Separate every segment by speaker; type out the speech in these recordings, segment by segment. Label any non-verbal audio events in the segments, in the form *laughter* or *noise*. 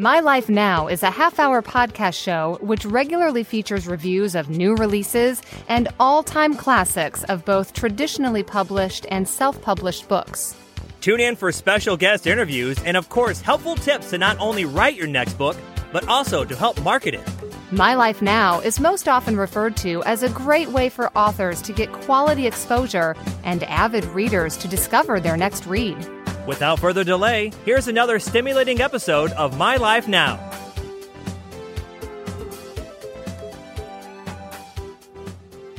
Speaker 1: My Life Now is a half hour podcast show which regularly features reviews of new releases and all time classics of both traditionally published and self published books.
Speaker 2: Tune in for special guest interviews and, of course, helpful tips to not only write your next book, but also to help market it.
Speaker 1: My Life Now is most often referred to as a great way for authors to get quality exposure and avid readers to discover their next read.
Speaker 2: Without further delay, here's another stimulating episode of My Life Now.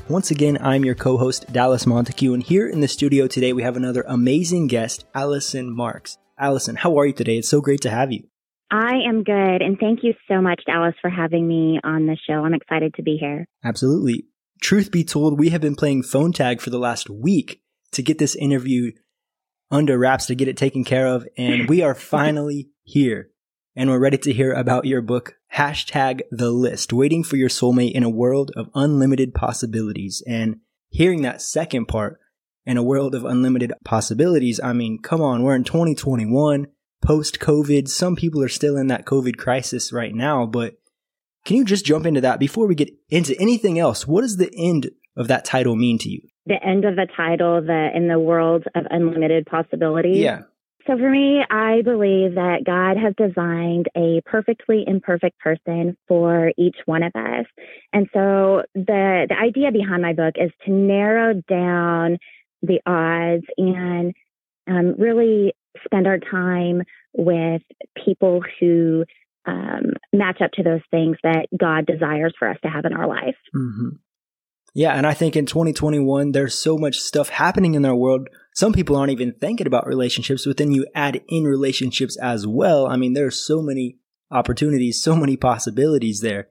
Speaker 3: Once again, I'm your co host, Dallas Montague, and here in the studio today we have another amazing guest, Allyson Marx. Allyson, how are you today? It's so great to have you.
Speaker 4: I am good. And thank you so much, Dallas, for having me on the show. I'm excited to be here.
Speaker 3: Absolutely. Truth be told, we have been playing phone tag for the last week to get this interview under wraps to get it taken care of. And we are *laughs* finally here and we're ready to hear about your book, hashtag the list, waiting for your soulmate in a world of unlimited possibilities. And hearing that second part, in a world of unlimited possibilities, I mean, come on, we're in 2021 post COVID. Some people are still in that COVID crisis right now, but can you just jump into that before we get into anything else? What does the end of that title mean to you?
Speaker 4: The end of the title, the in the world of unlimited possibilities.
Speaker 3: Yeah.
Speaker 4: So for me, I believe that God has designed a perfectly imperfect person for each one of us. And so the the idea behind my book is to narrow down the odds and um, really spend our time with people who um, match up to those things that God desires for us to have in our life.
Speaker 3: Mm-hmm. Yeah, and I think in 2021, there's so much stuff happening in our world. Some people aren't even thinking about relationships, but then you add in relationships as well. I mean, there's so many opportunities, so many possibilities there.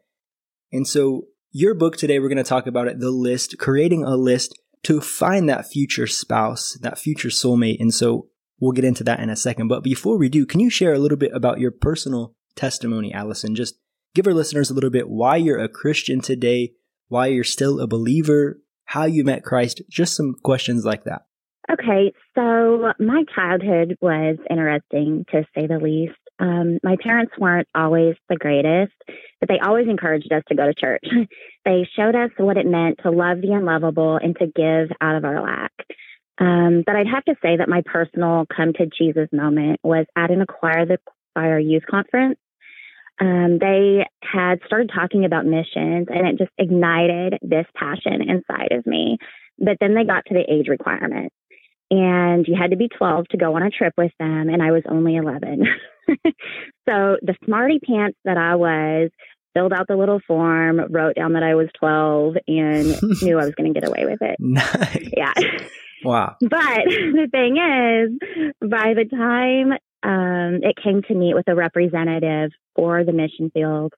Speaker 3: And so, your book today, we're going to talk about it the list, creating a list to find that future spouse, that future soulmate. And so, We'll get into that in a second. But before we do, can you share a little bit about your personal testimony, Allyson? Just give our listeners a little bit why you're a Christian today, why you're still a believer, how you met Christ, just some questions like that.
Speaker 4: Okay, so my childhood was interesting to say the least. Um, my parents weren't always the greatest, but they always encouraged us to go to church. *laughs* they showed us what it meant to love the unlovable and to give out of our lack. Um, but I'd have to say that my personal come to Jesus moment was at an Acquire the Fire youth conference. Um, they had started talking about missions and it just ignited this passion inside of me. But then they got to the age requirement and you had to be 12 to go on a trip with them and I was only 11. *laughs* so the smarty pants that I was filled out the little form, wrote down that I was 12 and *laughs* knew I was going to get away with it.
Speaker 3: Nice.
Speaker 4: Yeah.
Speaker 3: Wow. *laughs*
Speaker 4: But the thing is, by the time um, it came to meet with a representative for the mission field,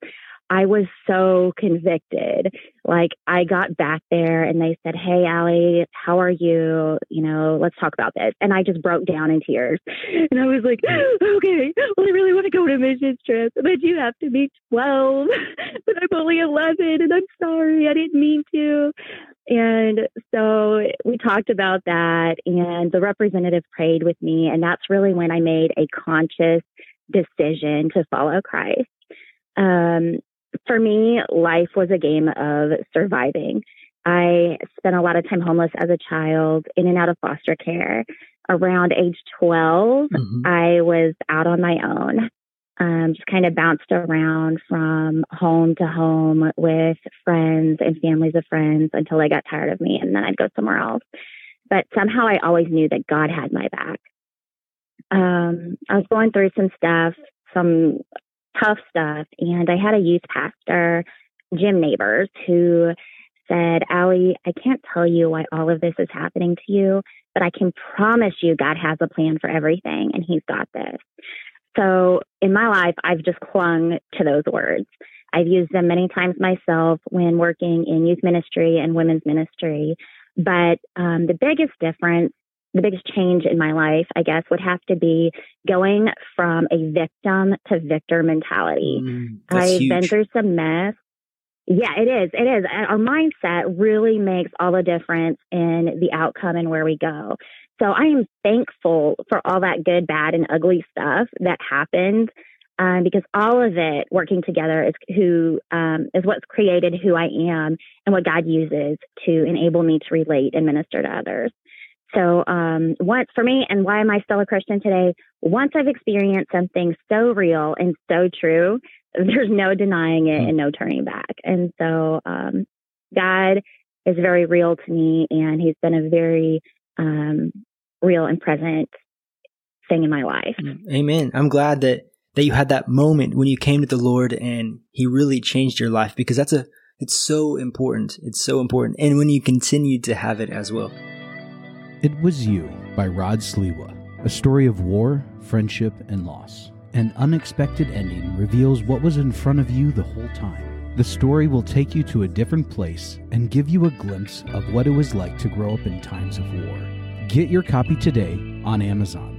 Speaker 4: I was so convicted. Like I got back there and they said, Hey, Allie, how are you? You know, let's talk about this. And I just broke down in tears. *laughs* And I was like, *gasps* okay, well, I really want to go on a mission trip, but you have to be 12, *laughs* but I'm only 11 and I'm sorry. I didn't mean to. And so we talked about that and the representative prayed with me. And that's really when I made a conscious decision to follow Christ. Um, for me, life was a game of surviving. I spent a lot of time homeless as a child, in and out of foster care. Around age 12, mm-hmm. I was out on my own. Um, just kind of bounced around from home to home with friends and families of friends until they got tired of me, and then I'd go somewhere else. But somehow I always knew that God had my back. Um, I was going through some stuff, some tough stuff. And I had a youth pastor, Jim Neighbors, who said, Allie, I can't tell you why all of this is happening to you, but I can promise you God has a plan for everything and He's got this. So in my life, I've just clung to those words. I've used them many times myself when working in youth ministry and women's ministry. But um, the biggest difference the biggest change in my life, I guess, would have to be going from a victim to victor mentality. Mm, I've
Speaker 3: huge.
Speaker 4: been through some mess. Yeah, it is. It is. Our mindset really makes all the difference in the outcome and where we go. So I am thankful for all that good, bad, and ugly stuff that happened um, because all of it working together is who um, is what's created who I am and what God uses to enable me to relate and minister to others. So, um, once for me, and why am I still a Christian today? Once I've experienced something so real and so true, there's no denying it and no turning back. And so, um, God is very real to me, and He's been a very um, real and present thing in my life.
Speaker 3: Amen. I'm glad that that you had that moment when you came to the Lord and He really changed your life because that's a it's so important. It's so important, and when you continue to have it as well.
Speaker 5: It Was You by Rod Sliwa, a story of war, friendship, and loss. An unexpected ending reveals what was in front of you the whole time. The story will take you to a different place and give you a glimpse of what it was like to grow up in times of war. Get your copy today on Amazon.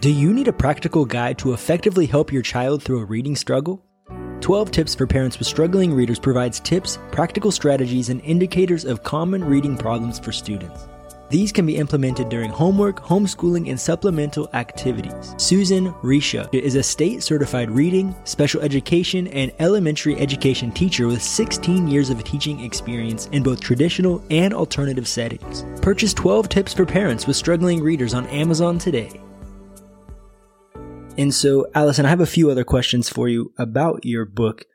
Speaker 3: Do you need a practical guide to effectively help your child through a reading struggle? 12 Tips for Parents with Struggling Readers provides tips, practical strategies, and indicators of common reading problems for students. These can be implemented during homework, homeschooling, and supplemental activities. Susan Risha is a state certified reading, special education, and elementary education teacher with 16 years of teaching experience in both traditional and alternative settings. Purchase 12 Tips for Parents with Struggling Readers on Amazon today. And so, Allyson, I have a few other questions for you about your book.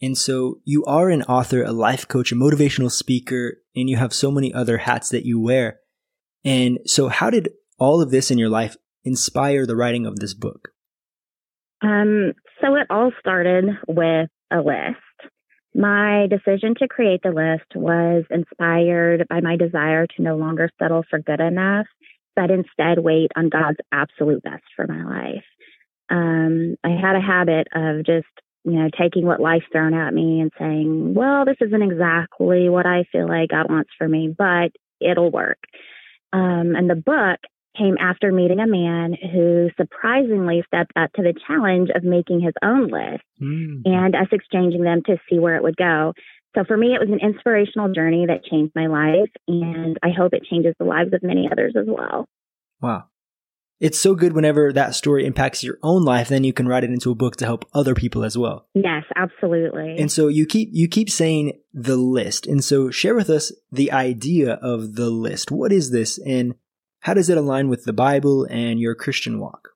Speaker 3: And so, you are an author, a life coach, a motivational speaker, and you have so many other hats that you wear. And so, how did all of this in your life inspire the writing of this book?
Speaker 4: Um, so, it all started with a list. My decision to create the list was inspired by my desire to no longer settle for good enough, but instead wait on God's absolute best for my life um, I had a habit of just, you know, taking what life's thrown at me and saying, well, this isn't exactly what I feel like God wants for me, but it'll work. Um, and the book came after meeting a man who surprisingly stepped up to the challenge of making his own list mm. and us exchanging them to see where it would go. So for me, it was an inspirational journey that changed my life, and I hope it changes the lives of many others as well.
Speaker 3: Wow it's so good whenever that story impacts your own life then you can write it into a book to help other people as well.
Speaker 4: Yes absolutely.
Speaker 3: And so you keep you keep saying the list. And so share with us the idea of the list. What is this and how does it align with the bible and your christian walk?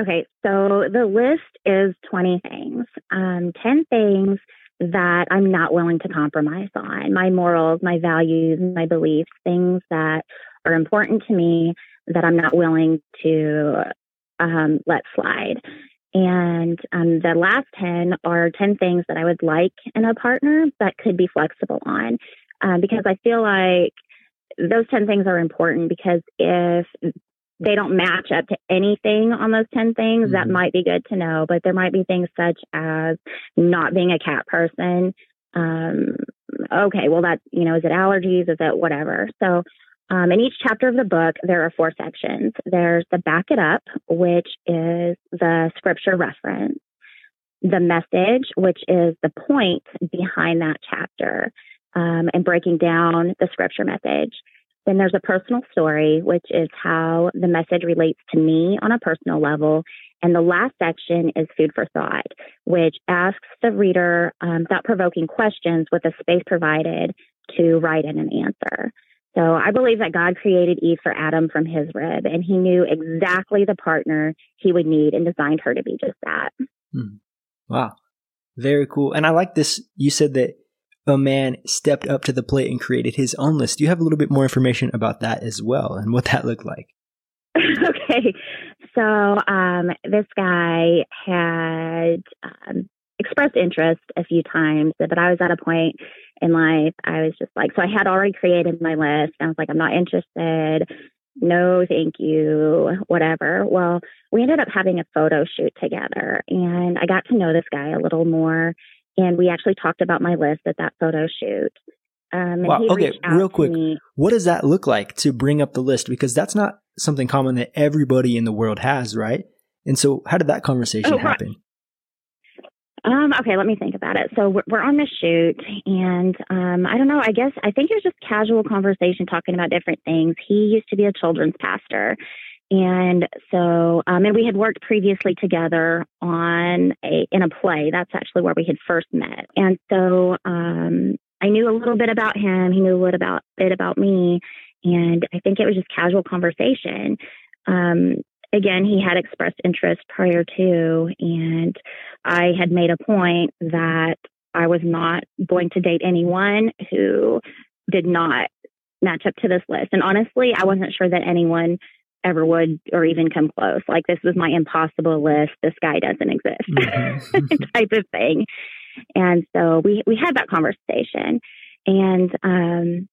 Speaker 4: Okay so the list is 20 things um, 10 things that i'm not willing to compromise on. My morals my values my beliefs things that are important to me that I'm not willing to um, let slide. And um, the last 10 are 10 things that I would like in a partner that could be flexible on. Um, because I feel like those 10 things are important because if they don't match up to anything on those 10 things, mm-hmm. that might be good to know. But there might be things such as not being a cat person. Um, okay, well, that, you know, is it allergies? Is it whatever? So um, in each chapter of the book, there are four sections. There's the back it up, which is the scripture reference, the message, which is the point behind that chapter, um, and breaking down the scripture message. Then there's a personal story, which is how the message relates to me on a personal level. And the last section is food for thought, which asks the reader um, thought provoking questions with a space provided to write in an answer. So I believe that God created Eve for Adam from his rib, and he knew exactly the partner he would need and designed her to be just that.
Speaker 3: Hmm. Wow. Very cool. And I like this. You said that a man stepped up to the plate and created his own list. Do you have a little bit more information about that as well and what that looked like? *laughs*
Speaker 4: okay. So um, this guy had um, expressed interest a few times, but I was at a point in life, I was just like, so I had already created my list. I was like, I'm not interested. No, thank you, whatever. Well, we ended up having a photo shoot together and I got to know this guy a little more. And we actually talked about my list at that photo shoot.
Speaker 3: Um, wow. Okay, real quick. What does that look like to bring up the list? Because that's not something common that everybody in the world has, right? And so, how did that conversation oh, happen?
Speaker 4: Um, okay, let me think about it. So we're, we're on the shoot, and um, I don't know. I guess I think it was just casual conversation talking about different things. He used to be a children's pastor, and so um, and we had worked previously together on a in a play. That's actually where we had first met, and so um, I knew a little bit about him. He knew a little about bit about me, and I think it was just casual conversation. Um, again, he had expressed interest prior to, and I had made a point that I was not going to date anyone who did not match up to this list. And honestly, I wasn't sure that anyone ever would or even come close. Like this was my impossible list. This guy doesn't exist mm-hmm. *laughs* type of thing. And so we we had that conversation. And um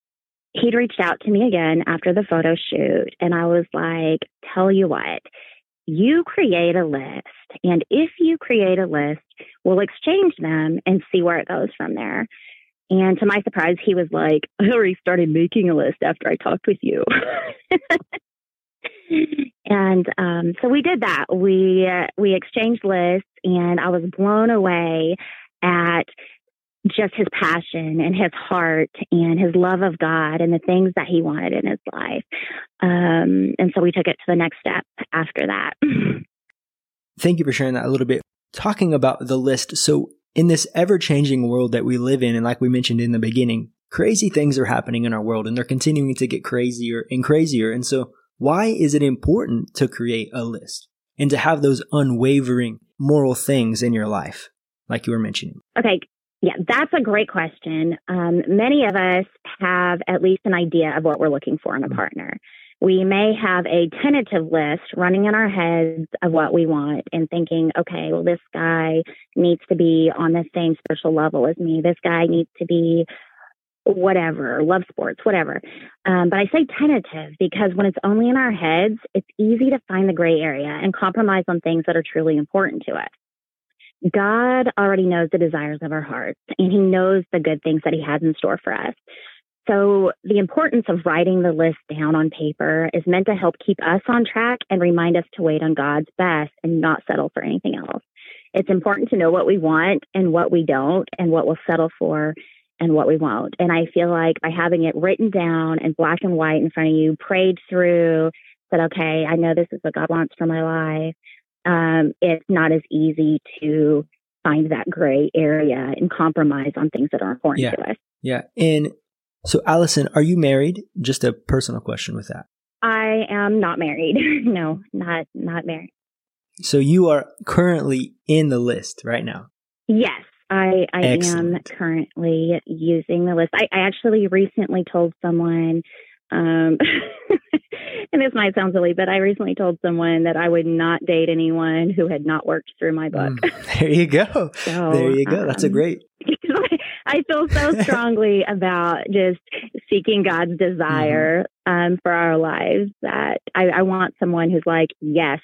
Speaker 4: he'd reached out to me again after the photo shoot and I was like, tell you what, you create a list. And if you create a list, we'll exchange them and see where it goes from there. And to my surprise, he was like, I already started making a list after I talked with you. *laughs* and um, so we did that. We uh, we exchanged lists, and I was blown away at just his passion and his heart and his love of God and the things that he wanted in his life. Um, and so we took it to the next step after that. *laughs*
Speaker 3: Thank you for sharing that a little bit. Talking about the list. So, in this ever changing world that we live in, and like we mentioned in the beginning, crazy things are happening in our world and they're continuing to get crazier and crazier. And so, why is it important to create a list and to have those unwavering moral things in your life, like you were mentioning?
Speaker 4: Okay, yeah, that's a great question. Um, many of us have at least an idea of what we're looking for in a mm-hmm. partner. We may have a tentative list running in our heads of what we want and thinking, okay, well, this guy needs to be on the same spiritual level as me. This guy needs to be whatever, love sports, whatever. Um, but I say tentative because when it's only in our heads, it's easy to find the gray area and compromise on things that are truly important to us. God already knows the desires of our hearts and he knows the good things that he has in store for us. So the importance of writing the list down on paper is meant to help keep us on track and remind us to wait on God's best and not settle for anything else. It's important to know what we want and what we don't and what we'll settle for and what we won't. And I feel like by having it written down in black and white in front of you, prayed through, said, okay, I know this is what God wants for my life um, it's not as easy to find that gray area and compromise on things that are important
Speaker 3: yeah.
Speaker 4: to us.
Speaker 3: Yeah. And so, Allyson, are you married? Just a personal question with that.
Speaker 4: I am not married. *laughs* no, not not married.
Speaker 3: So you are currently in the list right now.
Speaker 4: Yes, I, I am currently using the list. I, I actually recently told someone um, *laughs* and this might sound silly, but I recently told someone that I would not date anyone who had not worked through my book.
Speaker 3: Mm, *laughs* there you go. So, there you go. That's a um, great. *laughs*
Speaker 4: I feel so strongly about just seeking God's desire mm-hmm. um, for our lives that I, I want someone who's like, yes,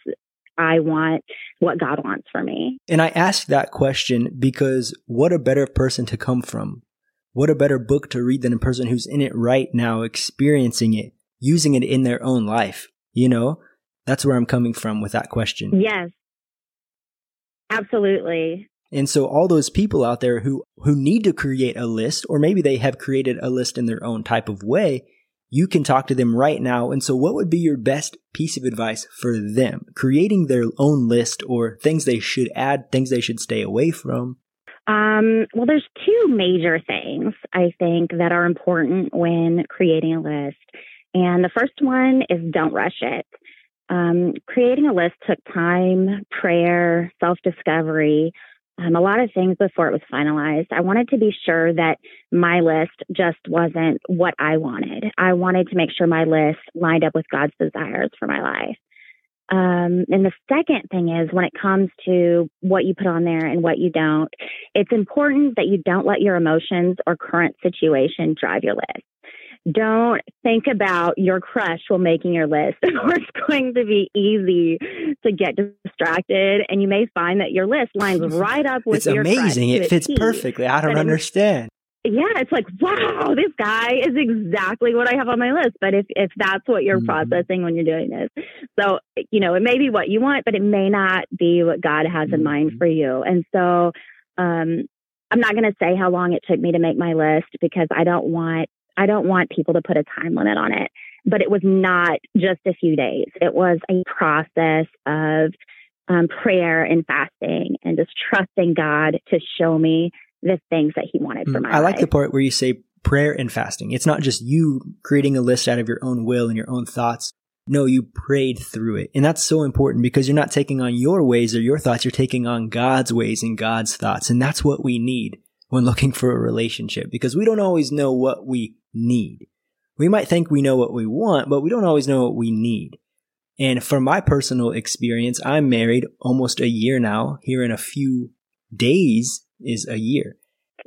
Speaker 4: I want what God wants for me.
Speaker 3: And I ask that question because what a better person to come from what a better book to read than a person who's in it right now, experiencing it, using it in their own life? You know, that's where I'm coming from with that question.
Speaker 4: Yes. Absolutely.
Speaker 3: And so all those people out there who who need to create a list or maybe they have created a list in their own type of way, you can talk to them right now. And so what would be your best piece of advice for them? Creating their own list or things they should add, things they should stay away from?
Speaker 4: Um, well, there's two major things I think that are important when creating a list. And the first one is don't rush it. Um, creating a list took time, prayer, self discovery, um, a lot of things before it was finalized. I wanted to be sure that my list just wasn't what I wanted. I wanted to make sure my list lined up with God's desires for my life. Um, and the second thing is when it comes to what you put on there and what you don't, it's important that you don't let your emotions or current situation drive your list. Don't think about your crush while making your list, or *laughs* it's going to be easy to get distracted. And you may find that your list lines *laughs* right up with
Speaker 3: it's your amazing.
Speaker 4: it
Speaker 3: fits perfectly. I don't understand
Speaker 4: yeah, it's like, wow, this guy is exactly what I have on my list. But if, if that's what you're mm-hmm. processing when you're doing this, so, you know, it may be what you want, but it may not be what God has mm-hmm. in mind mm-hmm. for you. And so, um, I'm not going to say how long it took me to make my list because I don't want I don't want people to put a time limit on it. But it was not just a few days. It was a process of um, prayer and fasting and just trusting God to show me the things that He wanted for mm, my
Speaker 3: I like the part where you say prayer and fasting. It's not just you creating a list out of your own will and your own thoughts. No, you prayed through it. And that's so important because you're not taking on your ways or your thoughts. You're taking on God's ways and God's thoughts. And that's what we need when looking for a relationship because we don't always know what we need. We might think we know what we want, but we don't always know what we need. And from my personal experience, I'm married almost a year now. Here in a few days is a year.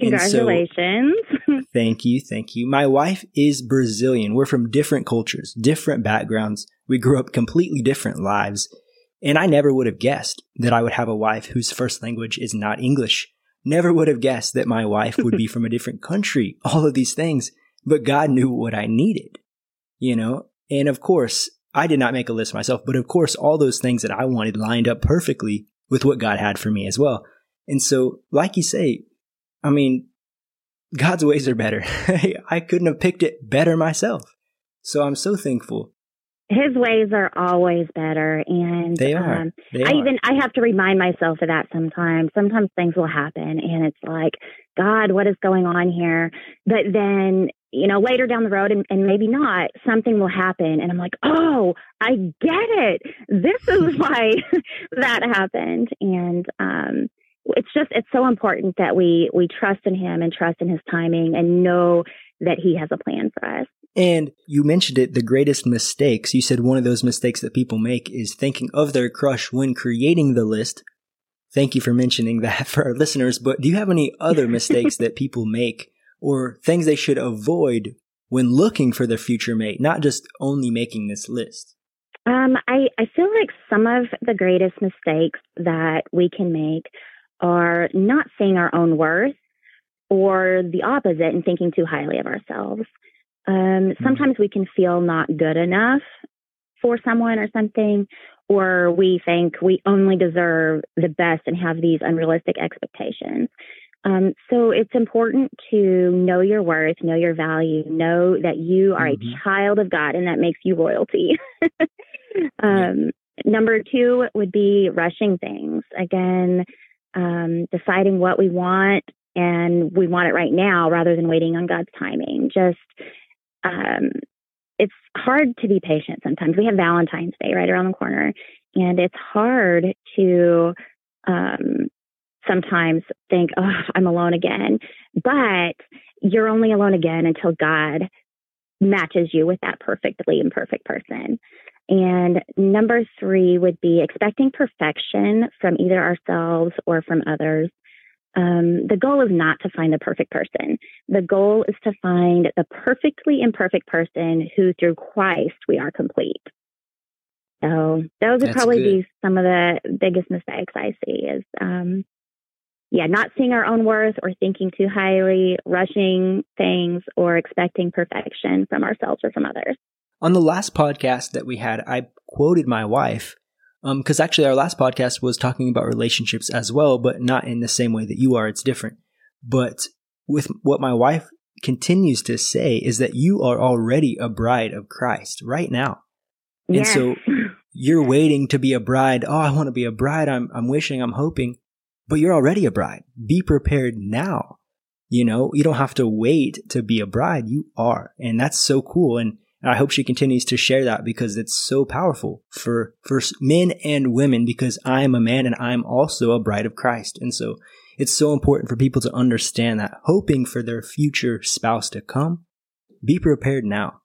Speaker 4: Congratulations.
Speaker 3: So, *laughs* thank you. Thank you. My wife is Brazilian. We're from different cultures, different backgrounds. We grew up completely different lives. And I never would have guessed that I would have a wife whose first language is not English. Never would have guessed that my wife would be *laughs* from a different country. All of these things. But God knew what I needed, you know? And of course, I did not make a list myself, but of course, all those things that I wanted lined up perfectly with what God had for me as well. And so, like you say, I mean, God's ways are better. *laughs* I couldn't have picked it better myself. So I'm so thankful.
Speaker 4: His ways are always better, and
Speaker 3: they are. Um, they
Speaker 4: I
Speaker 3: are.
Speaker 4: even I have to remind myself of that sometimes. Sometimes things will happen, and it's like, God, what is going on here? But then you know, later down the road, and, and, maybe not, something will happen. And I'm like, oh, I get it. This is *laughs* why *laughs* that happened. And um, it's just, it's so important that we, we trust in him and trust in his timing and know that he has a plan for us.
Speaker 3: And you mentioned it, the greatest mistakes. You said one of those mistakes that people make is thinking of their crush when creating the list. Thank you for mentioning that *laughs* for our listeners. But do you have any other *laughs* mistakes that people make or things they should avoid when looking for their future mate, not just only making this list?
Speaker 4: Um, I, I feel like some of the greatest mistakes that we can make are not seeing our own worth or the opposite and thinking too highly of ourselves. Um, mm-hmm. Sometimes we can feel not good enough for someone or something, or we think we only deserve the best and have these unrealistic expectations. Um, so it's important to know your worth, know your value, know that you are mm-hmm. a child of God and that makes you royalty. *laughs* um. Number two would be rushing things. Again, um, deciding what we want and we want it right now rather than waiting on God's timing. Just, um, it's hard to be patient sometimes. We have Valentine's Day right around the corner, and it's hard to um, sometimes think, oh, I'm alone again. But you're only alone again until God matches you with that perfectly imperfect person. And number three would be expecting perfection from either ourselves or from others. Um, the goal is not to find the perfect person. The goal is to find the perfectly imperfect person who, through Christ, we are complete. So those would probably good. be some of the biggest mistakes I see is um, yeah, not seeing our own worth or thinking too highly, rushing things, or expecting perfection from ourselves or from others.
Speaker 3: On the last podcast that we had, I quoted my wife because um, actually our last podcast was talking about relationships as well, but not in the same way that you are. It's different. But with what my wife continues to say is that you are already a bride of Christ right now. And so you're waiting to be a bride. Oh, I want to be a bride. I'm, I'm wishing, I'm hoping but you're already a bride. Be prepared now. You know, you don't have to wait to be a bride. You are. And that's so cool. And I hope she continues to share that because it's so powerful for, for men and women because I'm a man and I'm also a bride of Christ. And so it's so important for people to understand that hoping for their future spouse to come, be prepared now.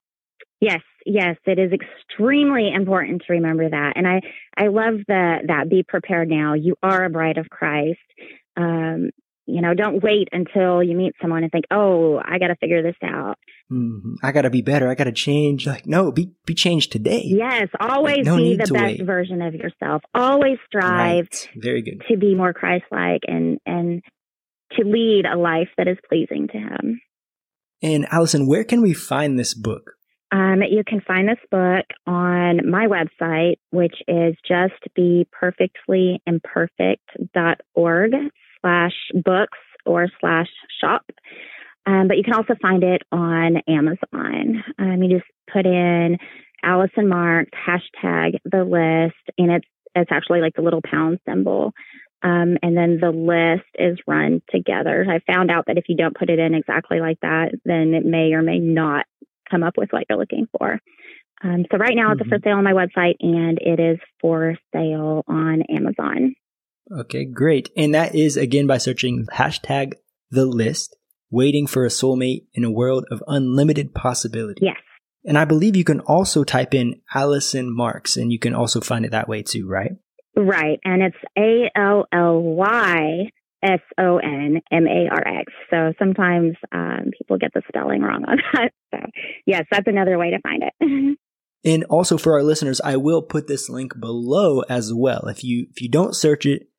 Speaker 4: Yes, yes, it is extremely important to remember that. And I, I love the, that be prepared now. You are a bride of Christ. Um, you know, don't wait until you meet someone and think, oh, I got to figure this out.
Speaker 3: Mm-hmm. I got to be better. I got to change. Like, no, be, be changed today.
Speaker 4: Yes. Always like, no be the best wait. version of yourself. Always strive.
Speaker 3: Right. Very good.
Speaker 4: To be more Christ like and, and to lead a life that is pleasing to him.
Speaker 3: And Allyson, where can we find this book?
Speaker 4: Um, you can find this book on my website, which is justbeperfectlyimperfect.org. slash books or slash shop. Um, but you can also find it on Amazon. Um, you just put in Allyson Marx hashtag the list, and it's it's actually like the little pound symbol. Um, and then the list is run together. I found out that if you don't put it in exactly like that, then it may or may not come up with what you're looking for. Um, so right now it's mm-hmm. for sale on my website and it is for sale on Amazon.
Speaker 3: Okay, great. And that is again by searching hashtag the list, waiting for a soulmate in a world of unlimited possibility.
Speaker 4: Yes.
Speaker 3: And I believe you can also type in Allyson Marx and you can also find it that way too, right?
Speaker 4: Right. And it's A L L Y S O N M A R X. So sometimes um, people get the spelling wrong on *laughs* that. So, yes, that's another way to find it. *laughs*
Speaker 3: and also for our listeners, I will put this link below as well. If you if you don't search it,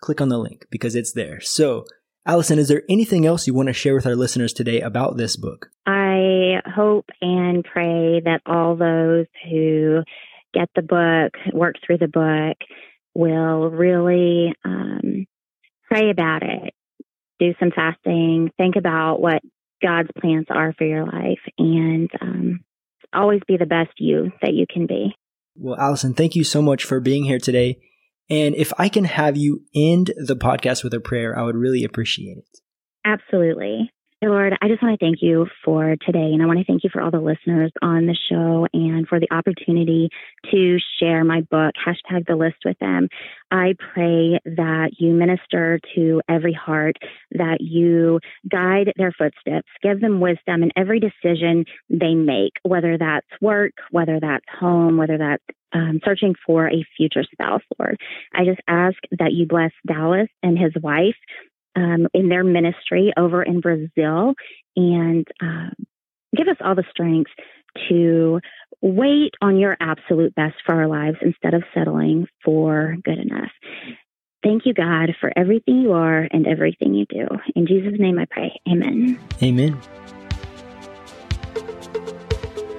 Speaker 3: click on the link because it's there. So Allyson, is there anything else you want to share with our listeners today about this book?
Speaker 4: I hope and pray that all those who get the book, work through the book, will really um, pray about it, do some fasting, think about what God's plans are for your life, and um, always be the best you that you can be.
Speaker 3: Well, Allyson, thank you so much for being here today. And if I can have you end the podcast with a prayer, I would really appreciate it.
Speaker 4: Absolutely. Lord, I just want to thank you for today. And I want to thank you for all the listeners on the show and for the opportunity to share my book, hashtag the list with them. I pray that you minister to every heart, that you guide their footsteps, give them wisdom in every decision they make, whether that's work, whether that's home, whether that's um, searching for a future spouse, Lord. I just ask that you bless Dallas and his wife um, in their ministry over in Brazil and um, give us all the strength to wait on your absolute best for our lives instead of settling for good enough. Thank you, God, for everything you are and everything you do. In Jesus' name I pray. Amen.
Speaker 3: Amen.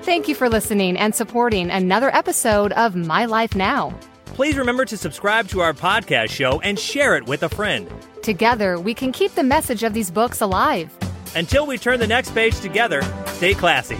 Speaker 1: Thank you for listening and supporting another episode of My Life Now.
Speaker 2: Please remember to subscribe to our podcast show and share it with a friend.
Speaker 1: Together, we can keep the message of these books alive.
Speaker 2: Until we turn the next page together, stay classy.